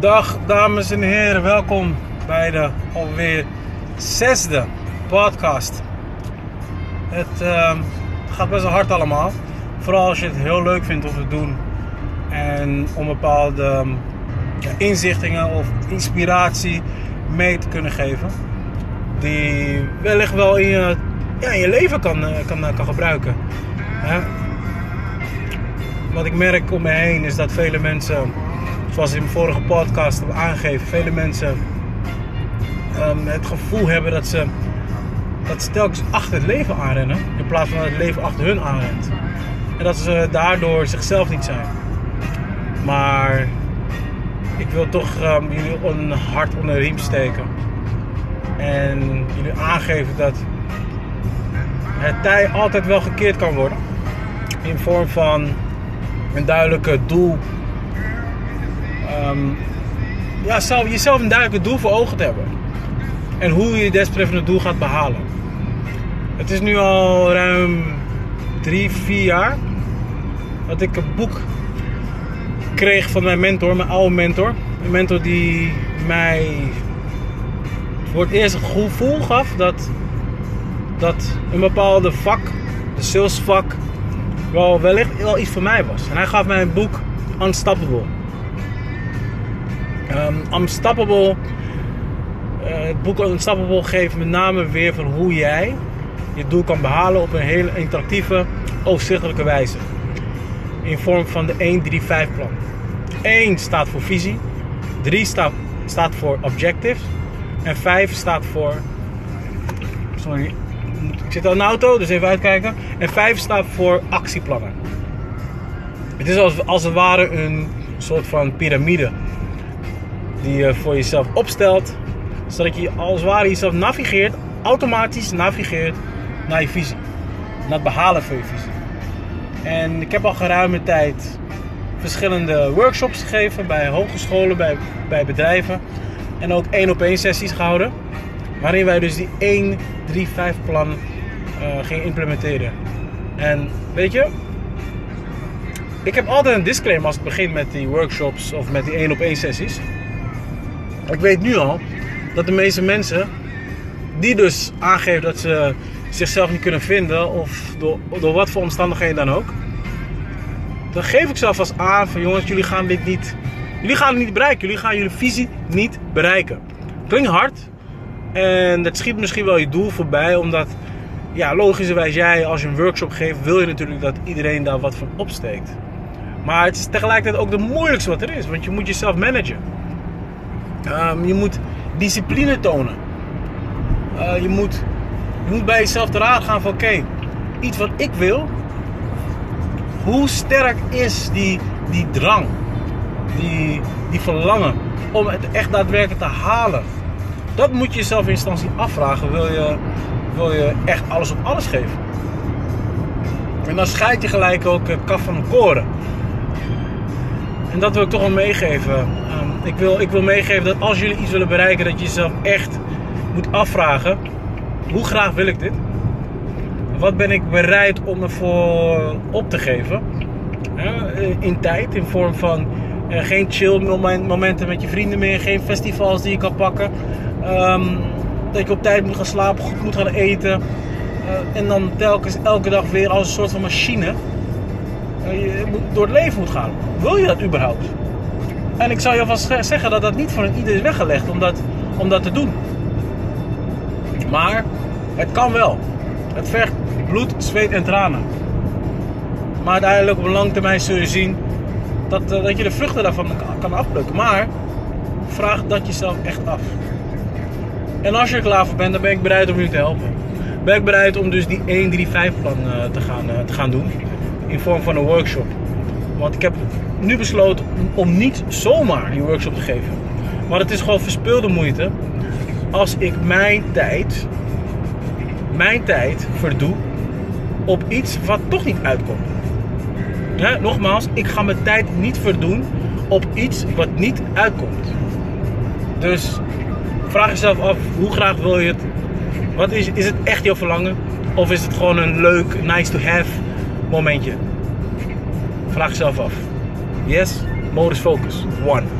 Dag dames en heren, welkom bij de alweer zesde podcast. Het ehm, gaat best wel hard allemaal. Vooral als je het heel leuk vindt om te doen. En om bepaalde ja, inzichtingen of inspiratie mee te kunnen geven. Die wellicht wel in je, ja, in je leven kan, eh, kan, kan gebruiken. Hè? Wat ik merk om me heen is dat vele mensen zoals in mijn vorige podcast heb aangegeven, vele mensen um, het gevoel hebben dat ze, dat ze telkens achter het leven aanrennen. In plaats van dat het leven achter hun aanrent. En dat ze daardoor zichzelf niet zijn. Maar ik wil toch um, jullie een hart onder de riem steken. En jullie aangeven dat het tij altijd wel gekeerd kan worden. In vorm van een duidelijke doel um, ja, zelf, jezelf een duidelijk doel voor ogen te hebben. En hoe je desbetreffende doel gaat behalen. Het is nu al ruim drie, vier jaar dat ik een boek kreeg van mijn mentor, mijn oude mentor. Een mentor die mij voor het eerst een gevoel gaf dat, dat een bepaalde vak, de salesvak, wel wellicht wel iets voor mij was. En hij gaf mij een boek Unstoppable. Um, Unstoppable, uh, het boek Unstoppable geeft met name weer van hoe jij je doel kan behalen op een hele interactieve, overzichtelijke wijze. In vorm van de 1-3-5 plan. 1 staat voor visie, 3 staat, voor objective en 5 staat voor. Sorry, ik zit al in de auto, dus even uitkijken. En 5 staat voor actieplannen. Het is als, als het ware een soort van piramide die je voor jezelf opstelt, zodat je als het ware jezelf navigeert, automatisch navigeert naar je visie, naar het behalen van je visie. En ik heb al geruime tijd verschillende workshops gegeven bij hogescholen, bij, bij bedrijven en ook één op één sessies gehouden, waarin wij dus die 1, 3, 5 plan uh, gingen implementeren. En weet je, ik heb altijd een disclaimer als ik begin met die workshops of met die één op één sessies. Ik weet nu al dat de meeste mensen die dus aangeven dat ze zichzelf niet kunnen vinden of door, door wat voor omstandigheden dan ook. Dan geef ik zelf als aan van jongens, jullie gaan dit niet, jullie gaan het niet bereiken. Jullie gaan jullie visie niet bereiken. Klinkt hard en dat schiet misschien wel je doel voorbij omdat ja, logischerwijs jij als je een workshop geeft wil je natuurlijk dat iedereen daar wat van opsteekt. Maar het is tegelijkertijd ook de moeilijkste wat er is, want je moet jezelf managen. Um, je moet discipline tonen. Uh, je, moet, je moet bij jezelf te raad gaan van oké, iets wat ik wil. Hoe sterk is die, die drang, die, die verlangen om het echt daadwerkelijk te halen? Dat moet je jezelf in instantie afvragen. Wil je, wil je echt alles op alles geven? En dan scheidt je gelijk ook het kaf van koren. En dat wil ik toch wel meegeven. Um, ik, wil, ik wil meegeven dat als jullie iets willen bereiken, dat je jezelf echt moet afvragen: hoe graag wil ik dit? Wat ben ik bereid om ervoor op te geven? in tijd, in vorm van uh, geen chill momenten met je vrienden meer, geen festivals die je kan pakken. Um, dat je op tijd moet gaan slapen, goed moet gaan eten. Uh, en dan telkens elke dag weer als een soort van machine je door het leven moet gaan. Wil je dat überhaupt? En ik zou je alvast zeggen dat dat niet voor een ieder is weggelegd om dat, om dat te doen. Maar het kan wel. Het vergt bloed, zweet en tranen. Maar uiteindelijk op een lange termijn zul je zien dat, eh, dat je de vruchten daarvan kan afplukken. Maar vraag dat jezelf echt af. En als je er klaar voor bent, dan ben ik bereid om je te helpen. Ben ik bereid om dus die 1-3-5 plan eh, te gaan, eh, te gaan doen in vorm van een workshop. Want ik heb nu besloten om niet zomaar die workshop te geven. Maar het is gewoon verspilde moeite als ik mijn tijd, mijn tijd verdoe op iets wat toch niet uitkomt. Nogmaals, ik ga mijn tijd niet verdoen op iets wat niet uitkomt. Dus vraag jezelf af, hoe graag wil je het? Wat is, is het echt jouw verlangen? Of is het gewoon een leuk, nice to have momentje. Vraag jezelf af. Yes, modus focus. One.